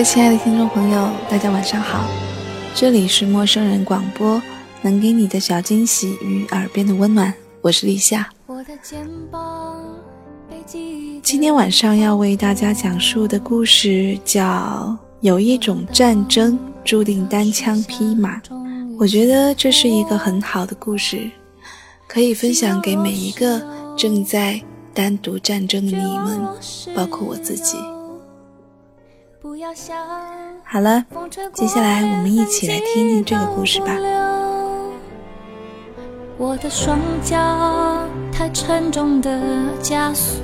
位亲爱的听众朋友，大家晚上好，这里是陌生人广播，能给你的小惊喜与耳边的温暖，我是立夏。今天晚上要为大家讲述的故事叫《有一种战争注定单枪匹马》，我觉得这是一个很好的故事，可以分享给每一个正在单独战争的你们，包括我自己。好了，接下来我们一起来听听这个故事吧。我的双脚太沉重的枷锁。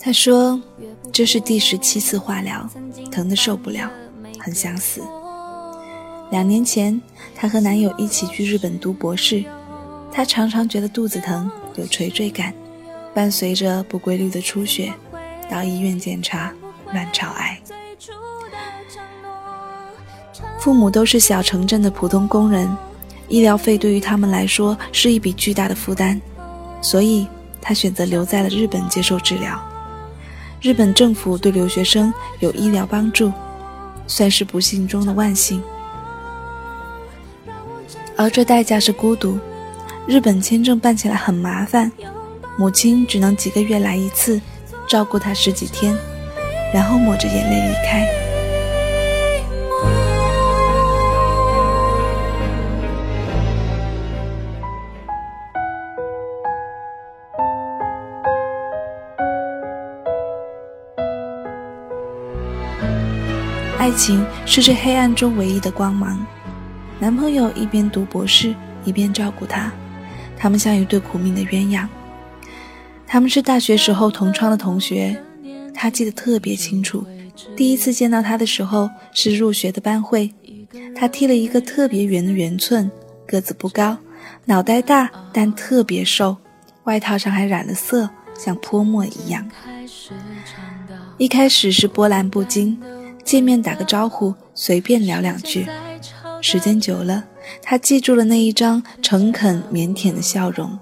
他说：“这是第十七次化疗，疼得受不了，很想死。两年前，她和男友一起去日本读博士，她常常觉得肚子疼，有垂坠感，伴随着不规律的出血，到医院检查。”卵巢癌，父母都是小城镇的普通工人，医疗费对于他们来说是一笔巨大的负担，所以他选择留在了日本接受治疗。日本政府对留学生有医疗帮助，算是不幸中的万幸。而这代价是孤独，日本签证办起来很麻烦，母亲只能几个月来一次，照顾他十几天。然后抹着眼泪离开。爱情是这黑暗中唯一的光芒。男朋友一边读博士，一边照顾她，他们像一对苦命的鸳鸯。他们是大学时候同窗的同学。他记得特别清楚，第一次见到他的时候是入学的班会，他剃了一个特别圆的圆寸，个子不高，脑袋大但特别瘦，外套上还染了色，像泼墨一样。一开始是波澜不惊，见面打个招呼，随便聊两句，时间久了，他记住了那一张诚恳腼腆的笑容。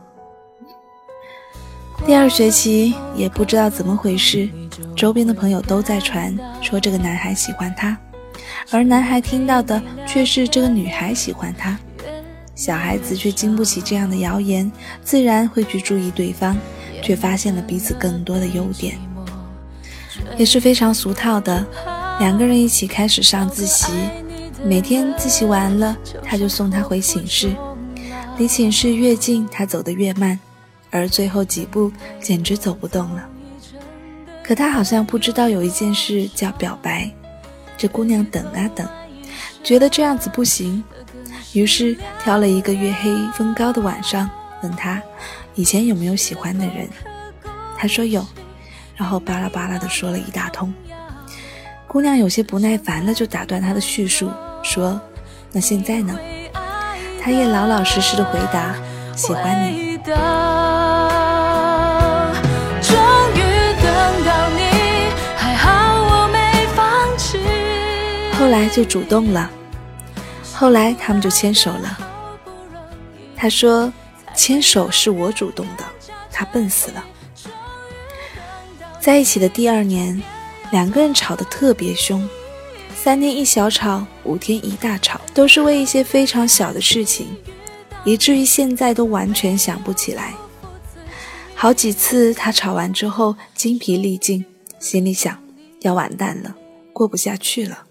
第二学期也不知道怎么回事。周边的朋友都在传说这个男孩喜欢她，而男孩听到的却是这个女孩喜欢他。小孩子却经不起这样的谣言，自然会去注意对方，却发现了彼此更多的优点，也是非常俗套的。两个人一起开始上自习，每天自习完了，他就送她回寝室，离寝室越近，他走得越慢，而最后几步简直走不动了。可他好像不知道有一件事叫表白，这姑娘等啊等，觉得这样子不行，于是挑了一个月黑风高的晚上，问他以前有没有喜欢的人。他说有，然后巴拉巴拉的说了一大通。姑娘有些不耐烦了，就打断他的叙述，说：“那现在呢？”他也老老实实的回答：“喜欢你。”来就主动了，后来他们就牵手了。他说：“牵手是我主动的。”他笨死了。在一起的第二年，两个人吵得特别凶，三天一小吵，五天一大吵，都是为一些非常小的事情，以至于现在都完全想不起来。好几次他吵完之后精疲力尽，心里想：要完蛋了，过不下去了。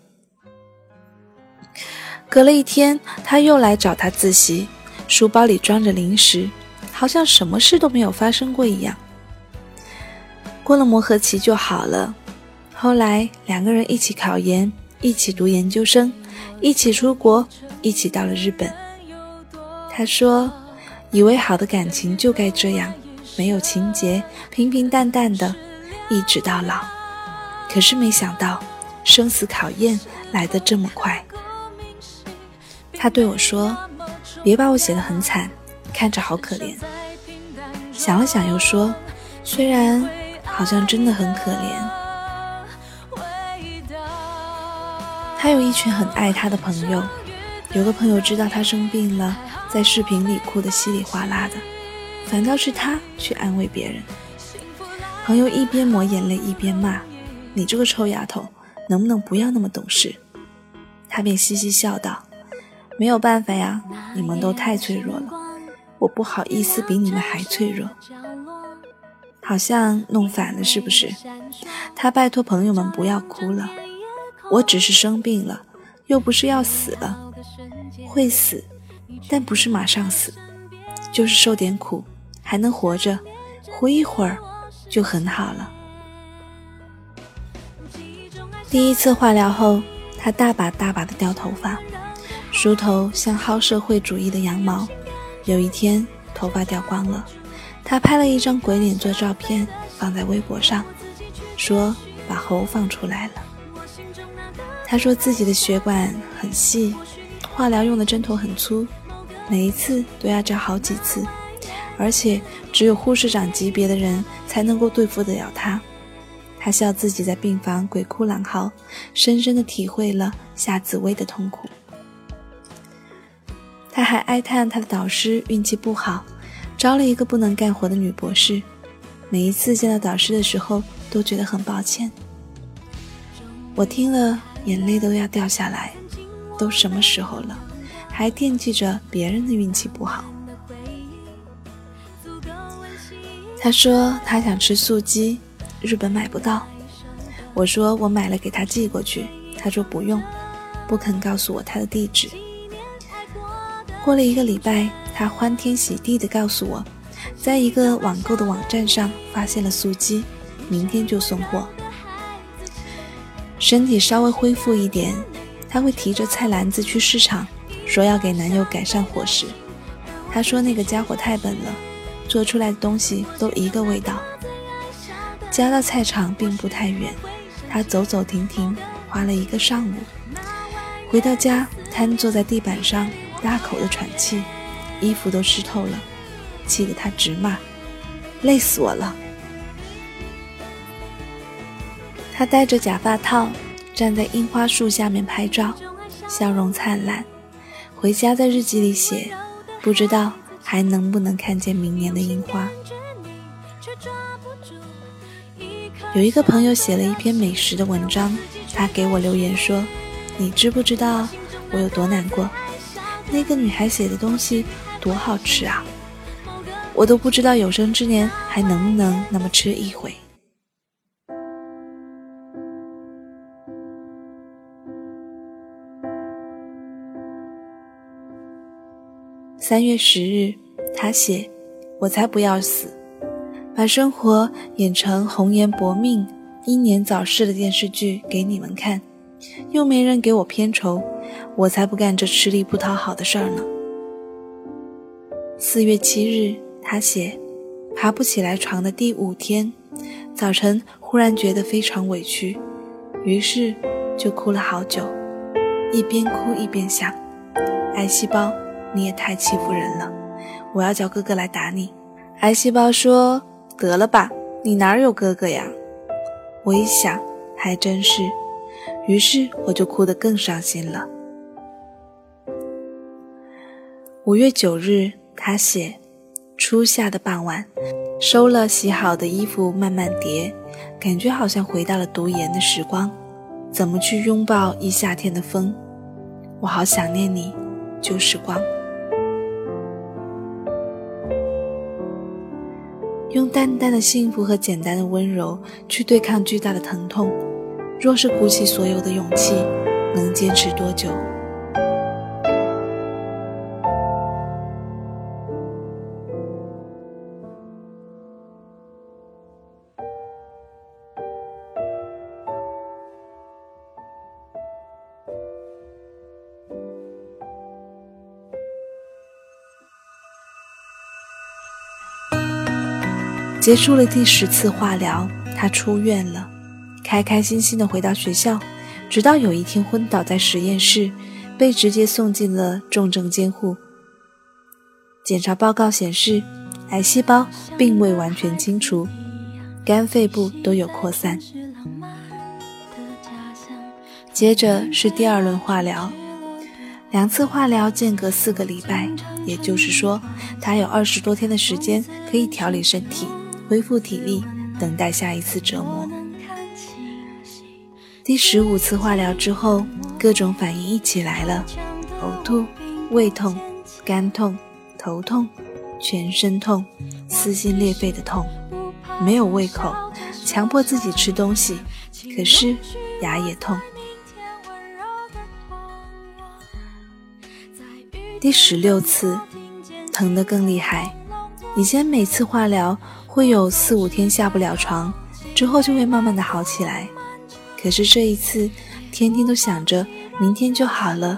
隔了一天，他又来找他自习，书包里装着零食，好像什么事都没有发生过一样。过了磨合期就好了。后来两个人一起考研，一起读研究生，一起出国，一起到了日本。他说：“以为好的感情就该这样，没有情节，平平淡淡的，一直到老。可是没想到，生死考验来得这么快。他对我说：“别把我写得很惨，看着好可怜。”想了想又说：“虽然好像真的很可怜。”他有一群很爱他的朋友，有个朋友知道他生病了，在视频里哭得稀里哗啦的，反倒是他去安慰别人。朋友一边抹眼泪一边骂：“你这个臭丫头，能不能不要那么懂事？”他便嘻嘻笑道：“没有办法呀，你们都太脆弱了，我不好意思比你们还脆弱。”好像弄反了是不是？他拜托朋友们不要哭了。我只是生病了，又不是要死了，会死，但不是马上死，就是受点苦，还能活着，活一会儿就很好了。第一次化疗后，他大把大把的掉头发，梳头像薅社会主义的羊毛。有一天，头发掉光了，他拍了一张鬼脸做照片，放在微博上，说把猴放出来了。他说自己的血管很细，化疗用的针头很粗，每一次都要扎好几次，而且只有护士长级别的人才能够对付得了他。他笑自己在病房鬼哭狼嚎，深深的体会了夏紫薇的痛苦。他还哀叹他的导师运气不好，招了一个不能干活的女博士。每一次见到导师的时候，都觉得很抱歉。我听了。眼泪都要掉下来，都什么时候了，还惦记着别人的运气不好？他说他想吃素鸡，日本买不到。我说我买了给他寄过去，他说不用，不肯告诉我他的地址。过了一个礼拜，他欢天喜地地告诉我，在一个网购的网站上发现了素鸡，明天就送货。身体稍微恢复一点，他会提着菜篮子去市场，说要给男友改善伙食。他说那个家伙太笨了，做出来的东西都一个味道。家到菜场并不太远，他走走停停，花了一个上午。回到家，瘫坐在地板上，大口的喘气，衣服都湿透了，气得他直骂：“累死我了。”他戴着假发套，站在樱花树下面拍照，笑容灿烂。回家在日记里写，不知道还能不能看见明年的樱花。有一个朋友写了一篇美食的文章，他给我留言说：“你知不知道我有多难过？那个女孩写的东西多好吃啊，我都不知道有生之年还能不能那么吃一回。”三月十日，他写：“我才不要死，把生活演成红颜薄命、英年早逝的电视剧给你们看，又没人给我片酬，我才不干这吃力不讨好的事儿呢。”四月七日，他写：“爬不起来床的第五天，早晨忽然觉得非常委屈，于是就哭了好久，一边哭一边想，癌细胞。”你也太欺负人了！我要叫哥哥来打你。癌细胞说：“得了吧，你哪有哥哥呀？”我一想，还真是，于是我就哭得更伤心了。五月九日，他写：初夏的傍晚，收了洗好的衣服，慢慢叠，感觉好像回到了读研的时光。怎么去拥抱一夏天的风？我好想念你，旧时光。用淡淡的幸福和简单的温柔去对抗巨大的疼痛，若是鼓起所有的勇气，能坚持多久？结束了第十次化疗，他出院了，开开心心的回到学校，直到有一天昏倒在实验室，被直接送进了重症监护。检查报告显示，癌细胞并未完全清除，肝、肺部都有扩散。接着是第二轮化疗，两次化疗间隔四个礼拜，也就是说，他有二十多天的时间可以调理身体、恢复体力，等待下一次折磨。第十五次化疗之后，各种反应一起来了：呕吐、胃痛、肝痛、头痛、全身痛、撕心裂肺的痛，没有胃口，强迫自己吃东西，可是牙也痛。第十六次，疼得更厉害。以前每次化疗会有四五天下不了床，之后就会慢慢的好起来。可是这一次，天天都想着明天就好了。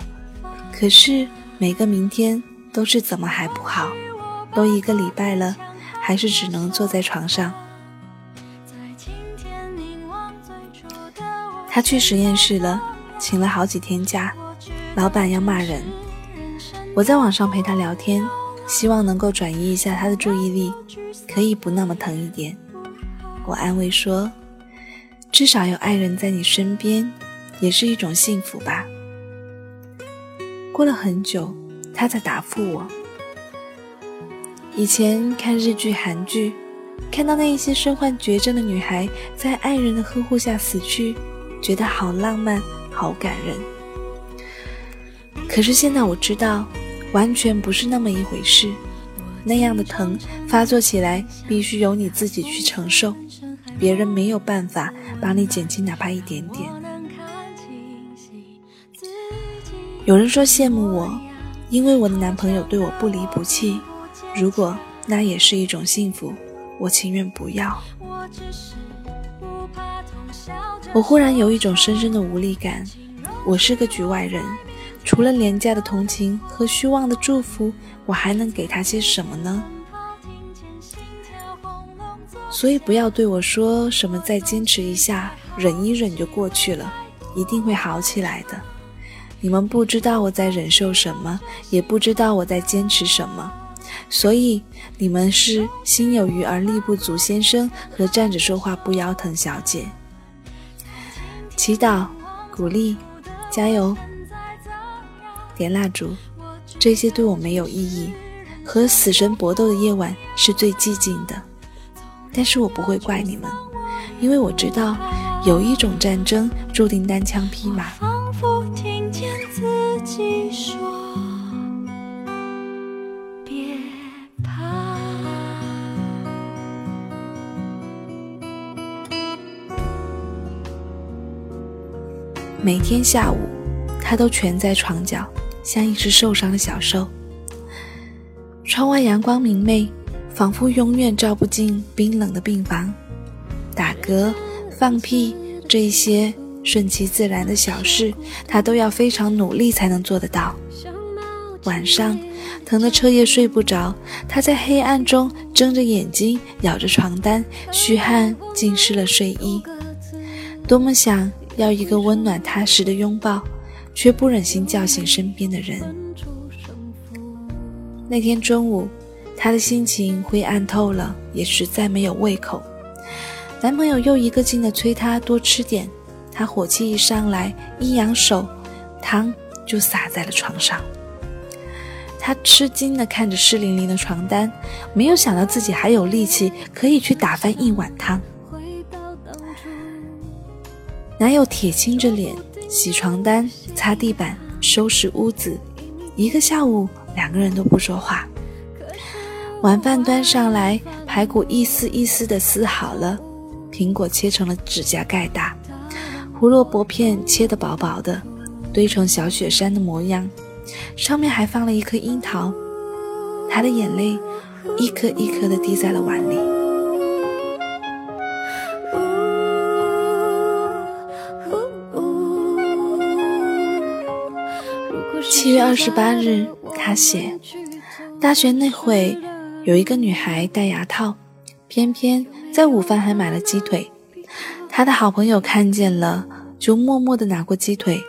可是每个明天都是怎么还不好？都一个礼拜了，还是只能坐在床上。他去实验室了，请了好几天假，老板要骂人。我在网上陪他聊天，希望能够转移一下他的注意力，可以不那么疼一点。我安慰说：“至少有爱人在你身边，也是一种幸福吧。”过了很久，他才答复我：“以前看日剧、韩剧，看到那一些身患绝症的女孩在爱人的呵护下死去，觉得好浪漫、好感人。可是现在我知道。”完全不是那么一回事，那样的疼发作起来必须由你自己去承受，别人没有办法帮你减轻哪怕一点点。有人说羡慕我，因为我的男朋友对我不离不弃。如果那也是一种幸福，我情愿不要。我忽然有一种深深的无力感，我是个局外人。除了廉价的同情和虚妄的祝福，我还能给他些什么呢？所以不要对我说什么“再坚持一下，忍一忍就过去了，一定会好起来的”。你们不知道我在忍受什么，也不知道我在坚持什么，所以你们是心有余而力不足先生和站着说话不腰疼小姐。祈祷，鼓励，加油。点蜡烛，这些对我没有意义。和死神搏斗的夜晚是最寂静的，但是我不会怪你们，因为我知道有一种战争注定单枪匹马。仿佛听见自己说每天下午，他都蜷在床角。像一只受伤的小兽。窗外阳光明媚，仿佛永远照不进冰冷的病房。打嗝、放屁这些顺其自然的小事，他都要非常努力才能做得到。晚上疼得彻夜睡不着，他在黑暗中睁着眼睛，咬着床单，虚汗浸湿了睡衣。多么想要一个温暖踏实的拥抱。却不忍心叫醒身边的人。那天中午，她的心情灰暗透了，也实在没有胃口。男朋友又一个劲地催她多吃点，她火气一上来，一扬手，汤就洒在了床上。她吃惊地看着湿淋淋的床单，没有想到自己还有力气可以去打翻一碗汤。男友铁青着脸。洗床单、擦地板、收拾屋子，一个下午，两个人都不说话。晚饭端上来，排骨一丝一丝的撕好了，苹果切成了指甲盖大，胡萝卜片切得薄薄的，堆成小雪山的模样，上面还放了一颗樱桃。他的眼泪一颗一颗的滴在了碗里。七月二十八日，他写：大学那会有一个女孩戴牙套，偏偏在午饭还买了鸡腿。他的好朋友看见了，就默默地拿过鸡腿，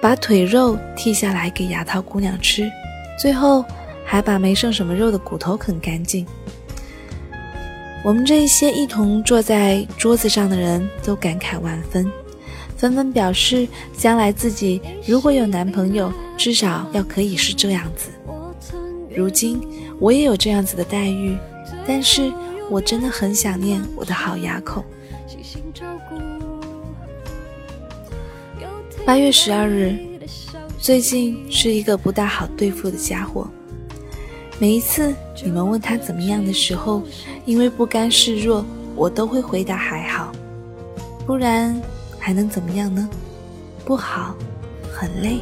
把腿肉剔下来给牙套姑娘吃，最后还把没剩什么肉的骨头啃干净。我们这一些一同坐在桌子上的人都感慨万分，纷纷表示将来自己如果有男朋友，至少要可以是这样子。如今我也有这样子的待遇，但是我真的很想念我的好牙口。八月十二日，最近是一个不大好对付的家伙。每一次你们问他怎么样的时候，因为不甘示弱，我都会回答还好，不然还能怎么样呢？不好，很累，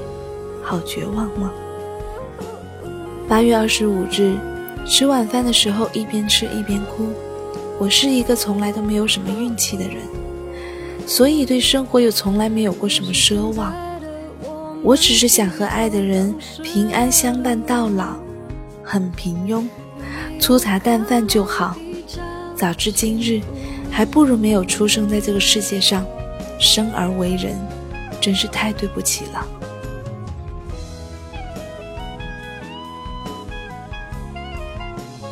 好绝望吗？八月二十五日，吃晚饭的时候一边吃一边哭。我是一个从来都没有什么运气的人，所以对生活又从来没有过什么奢望。我只是想和爱的人平安相伴到老。很平庸，粗茶淡饭就好。早知今日，还不如没有出生在这个世界上。生而为人，真是太对不起了。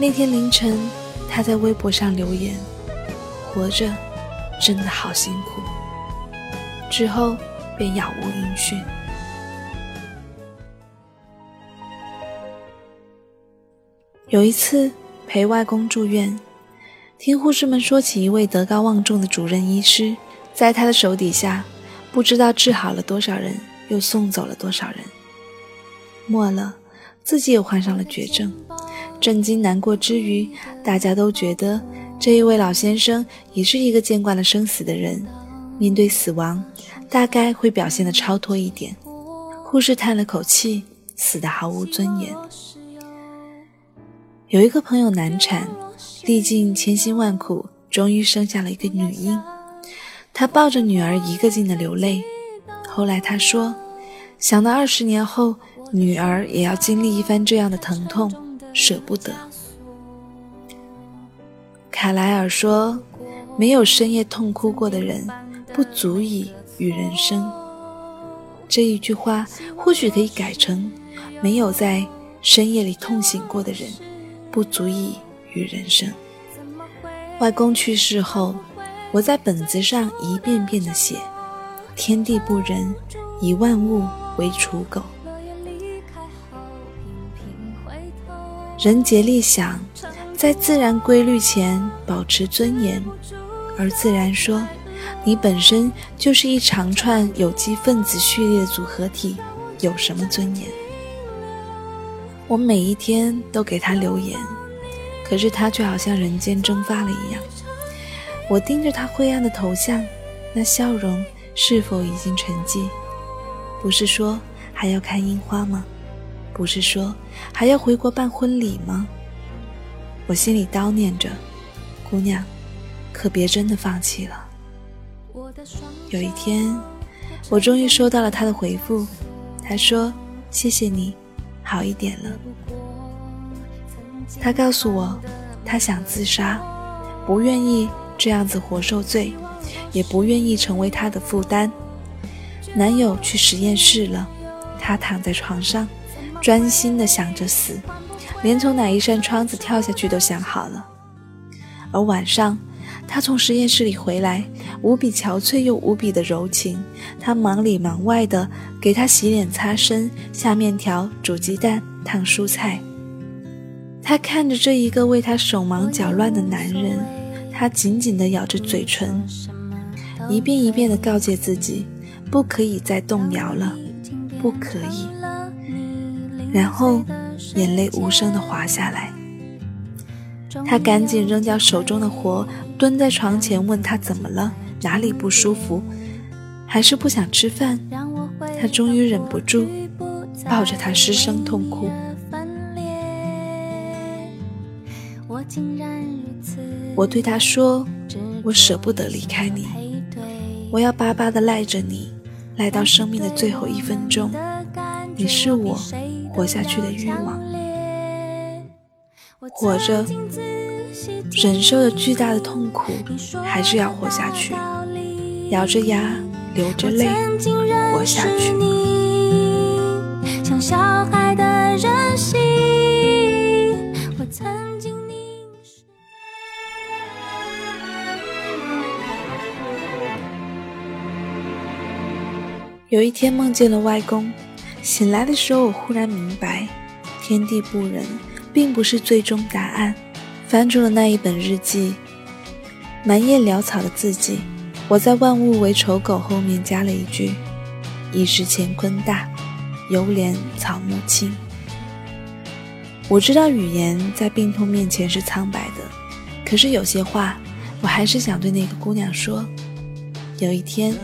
那天凌晨，他在微博上留言：“活着，真的好辛苦。”之后便杳无音讯。有一次陪外公住院，听护士们说起一位德高望重的主任医师，在他的手底下，不知道治好了多少人，又送走了多少人。末了，自己也患上了绝症。震惊难过之余，大家都觉得这一位老先生也是一个见惯了生死的人，面对死亡，大概会表现得超脱一点。护士叹了口气，死得毫无尊严。有一个朋友难产，历尽千辛万苦，终于生下了一个女婴。他抱着女儿一个劲的流泪。后来他说，想到二十年后女儿也要经历一番这样的疼痛，舍不得。卡莱尔说：“没有深夜痛哭过的人，不足以与人生。”这一句话或许可以改成：“没有在深夜里痛醒过的人。”不足以与人生。外公去世后，我在本子上一遍遍地写：“天地不仁，以万物为刍狗。”人竭力想在自然规律前保持尊严，而自然说：“你本身就是一长串有机分子序列组合体，有什么尊严？”我每一天都给他留言，可是他却好像人间蒸发了一样。我盯着他灰暗的头像，那笑容是否已经沉寂？不是说还要看樱花吗？不是说还要回国办婚礼吗？我心里叨念着：姑娘，可别真的放弃了。有一天，我终于收到了他的回复，他说：“谢谢你。”好一点了。他告诉我，他想自杀，不愿意这样子活受罪，也不愿意成为他的负担。男友去实验室了，他躺在床上，专心的想着死，连从哪一扇窗子跳下去都想好了。而晚上。他从实验室里回来，无比憔悴又无比的柔情。他忙里忙外的给他洗脸、擦身、下面条、煮鸡蛋、烫蔬菜。他看着这一个为他手忙脚乱的男人，他紧紧的咬着嘴唇，一遍一遍的告诫自己，不可以再动摇了，不可以。然后，眼泪无声地滑下来。他赶紧扔掉手中的活，蹲在床前问他怎么了，哪里不舒服，还是不想吃饭。他终于忍不住，抱着他失声痛哭。我对他说：“我舍不得离开你，我要巴巴的赖着你，赖到生命的最后一分钟。你是我活下去的欲望。”活着，忍受着巨大的痛苦，还是要活下去。咬着牙，流着泪活下去。有一天梦见了外公，醒来的时候我忽然明白，天地不仁并不是最终答案。翻出了那一本日记，满页潦草的字迹，我在“万物为刍狗”后面加了一句：“已是乾坤大，犹怜草木青。”我知道语言在病痛面前是苍白的，可是有些话，我还是想对那个姑娘说：有一天。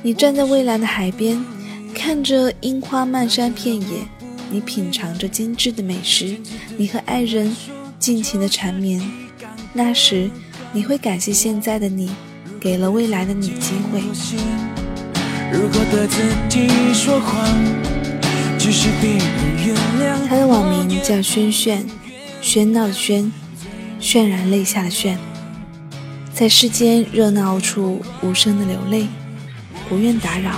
你站在蔚蓝的海边，看着樱花漫山遍野，你品尝着精致的美食，你和爱人尽情的缠绵。那时，你会感谢现在的你，给了未来的你机会。他的网名叫轩轩，喧闹的喧，渲染泪下的渲，在世间热闹处无声的流泪。不愿打扰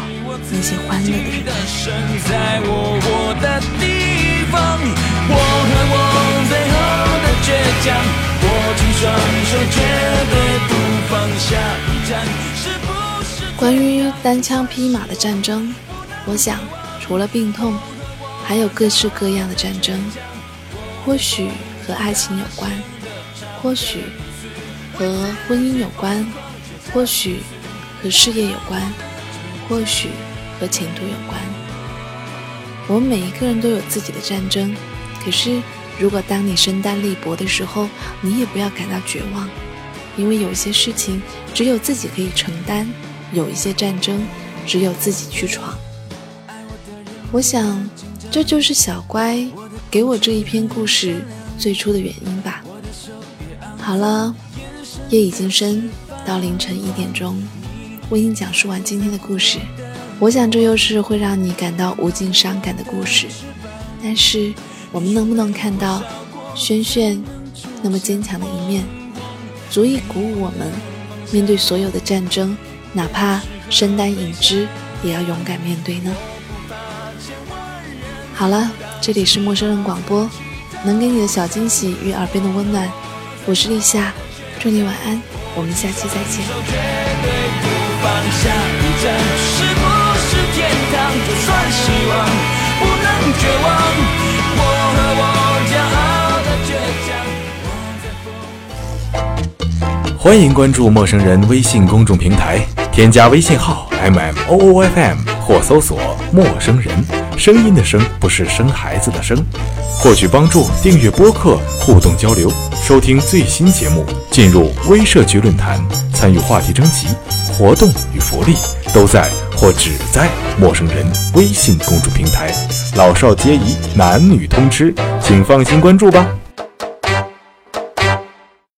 那些欢乐的人。关于单枪匹马的战争，我想，除了病痛，还有各式各样的战争。或许和爱情有关，或许和婚姻有关，或许和事业有关。或许和前途有关。我们每一个人都有自己的战争，可是如果当你身单力薄的时候，你也不要感到绝望，因为有些事情只有自己可以承担，有一些战争只有自己去闯。我想，这就是小乖给我这一篇故事最初的原因吧。好了，夜已经深，到凌晨一点钟。为你讲述完今天的故事，我想这又是会让你感到无尽伤感的故事。但是，我们能不能看到轩轩那么坚强的一面，足以鼓舞我们面对所有的战争，哪怕身单影只，也要勇敢面对呢？好了，这里是陌生人广播，能给你的小惊喜与耳边的温暖，我是立夏，祝你晚安，我们下期再见。放下一站，是不是天堂？就算希望不能绝望，我和我骄傲的倔强。欢迎关注陌生人微信公众平台，添加微信号 m m o o f m 或搜索“陌生人”，声音的声不是生孩子的生。获取帮助，订阅播客，互动交流，收听最新节目，进入微社区论坛，参与话题征集。活动与福利都在或只在陌生人微信公众平台，老少皆宜，男女通吃，请放心关注吧。